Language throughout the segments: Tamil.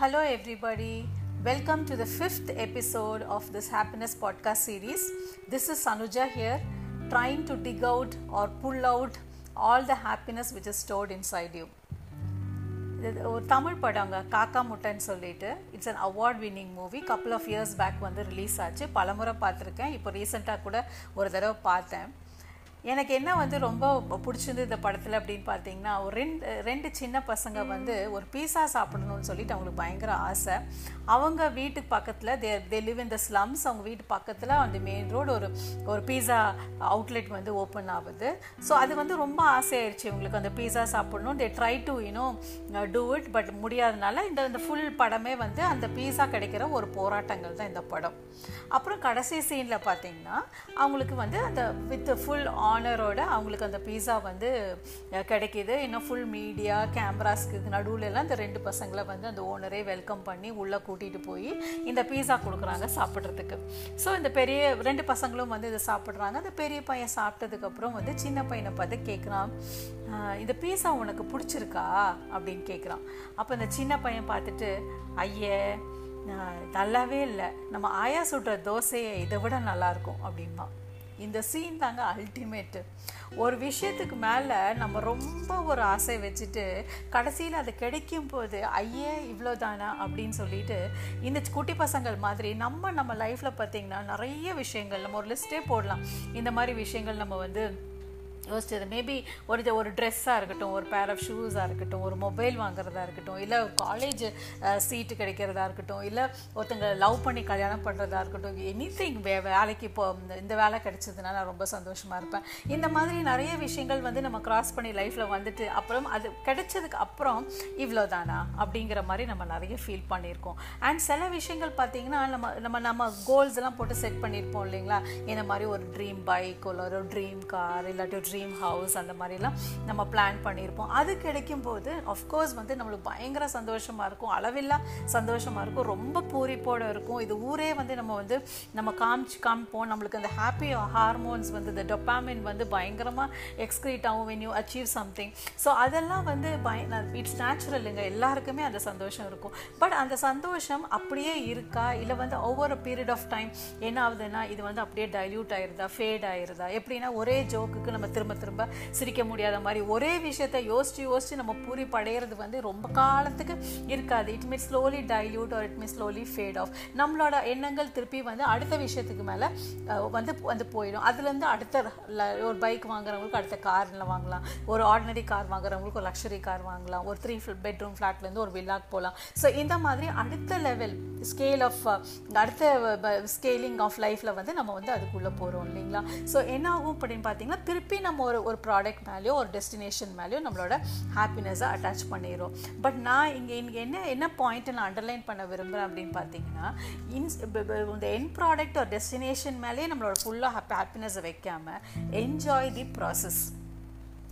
Hello, everybody. Welcome to the fifth episode of this happiness podcast series. This is Sanuja here, trying to dig out or pull out all the happiness which is stored inside you. இது ஒரு தமிழ் படங்க காக்கா முட்டைன்னு சொல்லிட்டு it's an award winning movie couple of years back வந்து ரிலீஸ் ஆச்சு பலமுறை பார்த்துருக்கேன் இப்போ ரீசெண்டாக கூட ஒரு தடவை பார்த்தேன் எனக்கு என்ன வந்து ரொம்ப பிடிச்சிருந்து இந்த படத்தில் அப்படின்னு பார்த்தீங்கன்னா ஒரு ரெண்டு ரெண்டு சின்ன பசங்க வந்து ஒரு பீஸா சாப்பிடணும்னு சொல்லிட்டு அவங்களுக்கு பயங்கர ஆசை. அவங்க வீட்டுக்கு பக்கத்தில் தே they live in the slums அவங்க வீட்டு பக்கத்தில் அந்த மெயின் ரோடு ஒரு ஒரு பீஸா அவுட்லெட் வந்து ஓப்பன் ஆகுது. ஸோ அது வந்து ரொம்ப ஆசையாயிருச்சு இவங்களுக்கு அந்த பீஸா சாப்பிடணும். They try to you know do it but முடியாதனால இந்த இந்த ஃபுல் படமே வந்து அந்த பீஸா கிடைக்கிற ஒரு போராட்டங்கள் தான் இந்த படம். அப்புறம் கடைசி சீனில் பார்த்தீங்கன்னா அவங்களுக்கு வந்து அந்த வித் ஃபுல் ஆனரோட அவங்களுக்கு அந்த பீஸா வந்து கிடைக்கிது. இன்னும் ஃபுல் மீடியா கேமராஸ்க்கு நடுவில் எல்லாம் இந்த ரெண்டு பசங்களை வந்து அந்த ஓனரே வெல்கம் பண்ணி உள்ளே கூட்டிகிட்டு போய் இந்த பீஸா கொடுக்குறாங்க சாப்பிட்றதுக்கு. ஸோ இந்த பெரிய ரெண்டு பசங்களும் வந்து இதை சாப்பிட்றாங்க. அந்த பெரிய பையன் சாப்பிட்டதுக்கப்புறம் வந்து சின்ன பையனை பார்த்து கேட்குறான் இந்த பீஸா உனக்கு பிடிச்சிருக்கா? அப்படின்னு கேட்குறான் அப்போ இந்த சின்ன பையன் பார்த்துட்டு ஐயே நல்லாவே இல்லை. நம்ம ஆயா சுடுற தோசையை இதை விட நல்லாயிருக்கும் அப்படிம்பான். இந்த சீன் தாங்க அல்டிமேட்டு ஒரு விஷயத்துக்கு மேலே நம்ம ரொம்ப ஒரு ஆசை வச்சுட்டு கடைசியில் அது கிடைக்கும் போது ஐயே இவ்வளோ தானா அப்படின்னு சொல்லிட்டு இந்த குட்டி பசங்கள் மாதிரி நம்ம நம்ம லைஃப்பில் பார்த்திங்கன்னா நிறைய விஷயங்கள் நம்ம ஒரு லிஸ்ட்டே போடலாம். இந்த மாதிரி விஷயங்கள் நம்ம வந்து யோசிச்சது. மேபி ஒரு ஒரு ட்ரெஸ்ஸாக இருக்கட்டும் ஒரு பேர் ஆஃப் ஷூஸாக இருக்கட்டும் ஒரு மொபைல் வாங்குறதா இருக்கட்டும் இல்லை காலேஜ் சீட்டு கிடைக்கிறதா இருக்கட்டும் இல்லை ஒருத்தங்க லவ் பண்ணி கல்யாணம் பண்ணுறதா இருக்கட்டும் எனி திங் வே வேலைக்கு இப்போ இந்த வேலை கிடைச்சதுனால நான் ரொம்ப சந்தோஷமாக இருப்பேன். இந்த மாதிரி நிறைய விஷயங்கள் வந்து நம்ம கிராஸ் பண்ணி லைஃப்பில் வந்துட்டு அப்புறம் அது கிடைச்சதுக்கு அப்புறம் இவ்வளோ தானா அப்படிங்கிற மாதிரி நம்ம நிறைய ஃபீல் பண்ணியிருக்கோம். அண்ட் சில விஷயங்கள் பார்த்தீங்கன்னா நம்ம நம்ம நம்ம கோல்ஸ் எல்லாம் போட்டு செட் பண்ணியிருப்போம் இல்லைங்களா? இந்த மாதிரி ஒரு ட்ரீம் பைக் இல்லை ஒரு ட்ரீம் கார் இல்லாட்டி ட்ரீம் ஹவுஸ் அந்த மாதிரிலாம் நம்ம பிளான் பண்ணியிருப்போம். அது கிடைக்கும் போது அஃப்கோர்ஸ் வந்து நம்மளுக்கு பயங்கர சந்தோஷமாக இருக்கும். அளவில்லா சந்தோஷமாக இருக்கும். ரொம்ப பூரிப்போடு இருக்கும். இது ஊரே வந்து நம்ம வந்து நம்ம காமிச்சு காமிப்போம். நம்மளுக்கு அந்த ஹாப்பி ஹார்மோன்ஸ் வந்து இந்த டொப்பாமின் வந்து பயங்கரமாக எக்ஸ்க்ரீட் ஆகும் when you achieve something so அதெல்லாம் வந்து பய இட்ஸ் நேச்சுரலுங்க எல்லாருக்குமே அந்த சந்தோஷம் இருக்கும். பட் அந்த சந்தோஷம் அப்படியே இருக்கா? இல்லை வந்து ஒவ்வொரு பீரியட் ஆஃப் டைம் என்ன ஆகுதுன்னா இது வந்து அப்படியே டைல்யூட் ஆயிருதா? ஃபேட் ஆயிருதா? எப்படின்னா ஒரே ஜோக்குக்கு நம்ம திரும்ப திரும்ப சிரிக்க முடியாத மாதிரி ஒரே விஷயத்த யோசிச்சு யோசிச்சு நம்ம பூரி படையிறது வந்து ரொம்ப காலத்துக்கு இருக்காது. It mean slowly dilute or it mean slowly fade off நம்மளோட எண்ணங்கள் திருப்பி வந்து அடுத்த விஷயத்துக்கு மேலே வந்து வந்து போயிடும். அதுலேருந்து அடுத்த ஒரு பைக் வாங்குறவங்களுக்கு அடுத்த காரில் வாங்கலாம். ஒரு ஆர்டினரி கார் வாங்குறவங்களுக்கு ஒரு லக்ஸரி கார் வாங்கலாம். ஒரு த்ரீ பெட்ரூம் ஃப்ளாட்லேருந்து ஒரு வில்லாக் போகலாம் ஸோ இந்த மாதிரி அடுத்த லெவல் ஸ்கேல் ஆஃப் அடுத்த ஸ்கேலிங் ஆஃப் லைஃப்பில் வந்து நம்ம வந்து அதுக்குள்ளே போகிறோம் இல்லைங்களா? ஸோ என்ன ஆகும் அப்படின்னு பார்த்தீங்கன்னா திருப்பி நம்ம ஒரு ஒரு ப்ராடக்ட் மேலேயோ ஒரு டெஸ்டினேஷன் மேலேயோ நம்மளோட ஹாப்பினஸை அட்டாச் பண்ணிடுறோம். பட் நான் இங்கே இங்கே என்ன என்ன பாயிண்ட்டை நான் அண்டர்லைன் பண்ண விரும்புகிறேன் அப்படின்னு பார்த்தீங்கன்னா இன்ஸ் இந்த என் ப்ராடக்ட் ஒரு டெஸ்டினேஷன் மேலேயே நம்மளோட ஃபுல்லாக ஹாப்பி ஹாப்பினஸை வைக்காமல் என்ஜாய் தி ப்ராசஸ்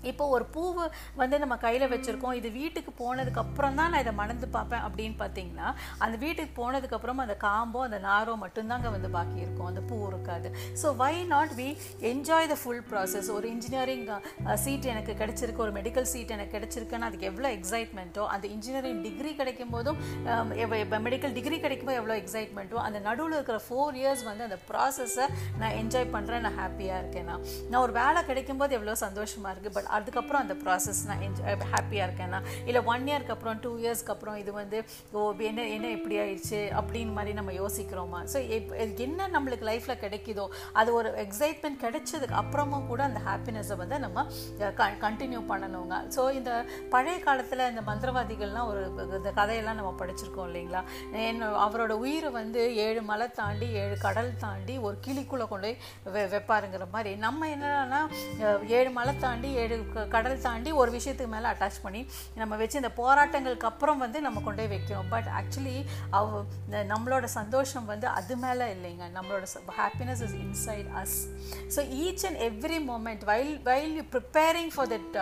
இப்போ ஒரு பூவு வந்து நம்ம கையில் வச்சுருக்கோம் இது வீட்டுக்கு போனதுக்கு அப்புறம் தான் நான் இதை மணந்து பார்ப்பேன் அப்படின்னு பார்த்தீங்கன்னா அந்த வீட்டுக்கு போனதுக்கப்புறம் அந்த காம்போ அந்த நாரோ மட்டும்தாங்க வந்து பாக்கி இருக்கும். அந்த பூ இருக்காது. So why not we enjoy the full process ஒரு இன்ஜினியரிங் சீட் எனக்கு கிடைச்சிருக்கு ஒரு மெடிக்கல் சீட் எனக்கு கிடைச்சிருக்குன்னு அதுக்கு எவ்வளோ எக்ஸைட்மெண்ட்டோ அந்த இன்ஜினியரிங் டிகிரி கிடைக்கும் போதும் மெடிக்கல் டிகிரி கிடைக்கும்போது எவ்வளோ எக்ஸைட்மெண்ட்டோ அந்த நடுவில் இருக்கிற ஃபோர் இயர்ஸ் வந்து அந்த ப்ராசஸை நான் என்ஜாய் பண்ணுறேன் நான் ஹாப்பியாக இருக்கேன்? நான் நான் ஒரு வேலை கிடைக்கும்போது எவ்வளோ சந்தோஷமாக இருக்குது பட் அதுக்கப்புறம் அந்த ப்ராசஸ் நான் என்ஜாய் ஹாப்பியாக இருக்கேன்னா இல்லை ஒன் இயர்க்கு அப்புறம் டூ இயர்ஸ்க்கு அப்புறம் இது வந்து ஓ என்ன என்ன எப்படி ஆயிடுச்சு அப்படின்னு மாதிரி நம்ம யோசிக்கிறோமா? ஸோ என்ன நம்மளுக்கு லைஃப்பில் கிடைக்குதோ அது ஒரு எக்ஸைட்மெண்ட் கிடைச்சதுக்கு அப்புறமும் கூட அந்த ஹாப்பினஸை வந்து நம்ம கண்டினியூ பண்ணணுங்க. ஸோ இந்த பழைய காலத்தில் இந்த மந்திரவாதிகள்லாம் ஒரு இந்த கதையெல்லாம் நம்ம படிச்சிருக்கோம் இல்லைங்களா? என்ன அவரோட உயிரை வந்து ஏழு மலை தாண்டி ஏழு கடல் தாண்டி ஒரு கிளிக்குள்ளே கொண்டு போய் வைப்பாருங்கிற மாதிரி. நம்ம என்னன்னா ஏழு மலை தாண்டி ஏழு கடல் தாண்டி ஒரு விஷயத்துக்கு மேலே அட்டாச் பண்ணி நம்ம வச்சு இந்த போராட்டங்களுக்கு அப்புறம் வந்து நம்ம கொண்டே வைக்கிறோம் பட் ஆக்சுவலி அவ நம்மளோட சந்தோஷம் வந்து அது மேலே இல்லைங்க. நம்மளோட happiness is inside us so each and every moment while while you preparing for that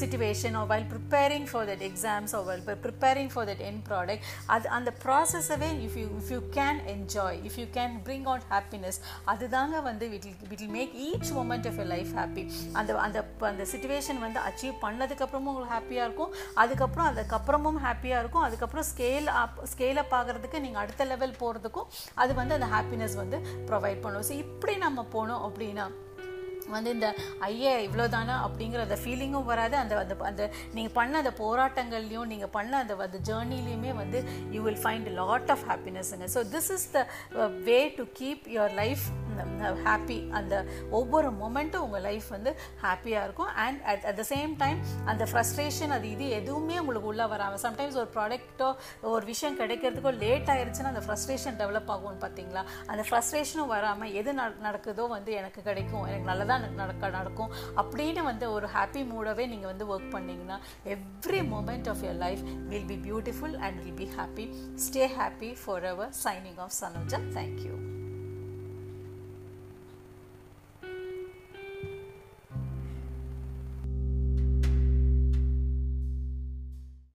situation or while preparing for that exams or while preparing for that an product அது அந்த ப்ராசஸவே if you if you can enjoy if you can bring out happiness அதுதாங்க வந்து with with make each moment of your life happy அந்த அந்த அந்த சிச்சுவேஷன் மோட்டிவேஷன் வந்து அச்சீவ் பண்ணதுக்கப்புறமும் உங்களுக்கு ஹாப்பியாக இருக்கும். அதுக்கப்புறம் அதுக்கப்புறமும் ஹாப்பியாக இருக்கும். அதுக்கப்புறம் ஸ்கேல் அப் ஸ்கேல் அப் ஆகிறதுக்கு நீங்கள் அடுத்த லெவல் போகிறதுக்கும் அது வந்து அந்த ஹாப்பினஸ் வந்து ப்ரொவைட் பண்ணும். ஸோ இப்படி நம்ம போனோம் அப்படின்னா வந்து இந்த ஐயே இவ்வளோதானா அப்படிங்கிற அந்த ஃபீலிங்கும் வராது. அந்த அந்த அந்த நீங்கள் பண்ண அந்த போராட்டங்கள்லையும் நீங்கள் பண்ண அந்த அந்த ஜேர்னிலையுமே வந்து you will find lot of ஹாப்பினஸ்ஸுங்க so this is the way to keep your life happy அந்த ஒவ்வொரு மொமெண்ட்டும் உங்கள் லைஃப் வந்து ஹாப்பியாக இருக்கும். And at at the same time அந்த ஃப்ரஸ்ட்ரேஷன் அது இது எதுவுமே உங்களுக்கு உள்ளே வராமல் சம்டைம்ஸ் ஒரு ப்ராடக்ட்டோ ஒரு விஷயம் கிடைக்கிறதுக்கோ லேட் ஆயிருச்சுன்னா அந்த ஃப்ரஸ்ட்ரேஷன் டெவலப் ஆகும்னு பார்த்தீங்களா அந்த ஃப்ரஸ்ட்ரேஷனும் வராமல் எது நடக்குதோ வந்து எனக்கு கிடைக்கும் எனக்கு நல்லதாக நடக்க நடக்கும் அப்படின்னு வந்து ஒரு ஹாப்பி மூடவே நீங்கள் வந்து ஒர்க் பண்ணிங்கன்னா every moment of your life will be beautiful and will be happy stay happy forever signing off Sanoja thank you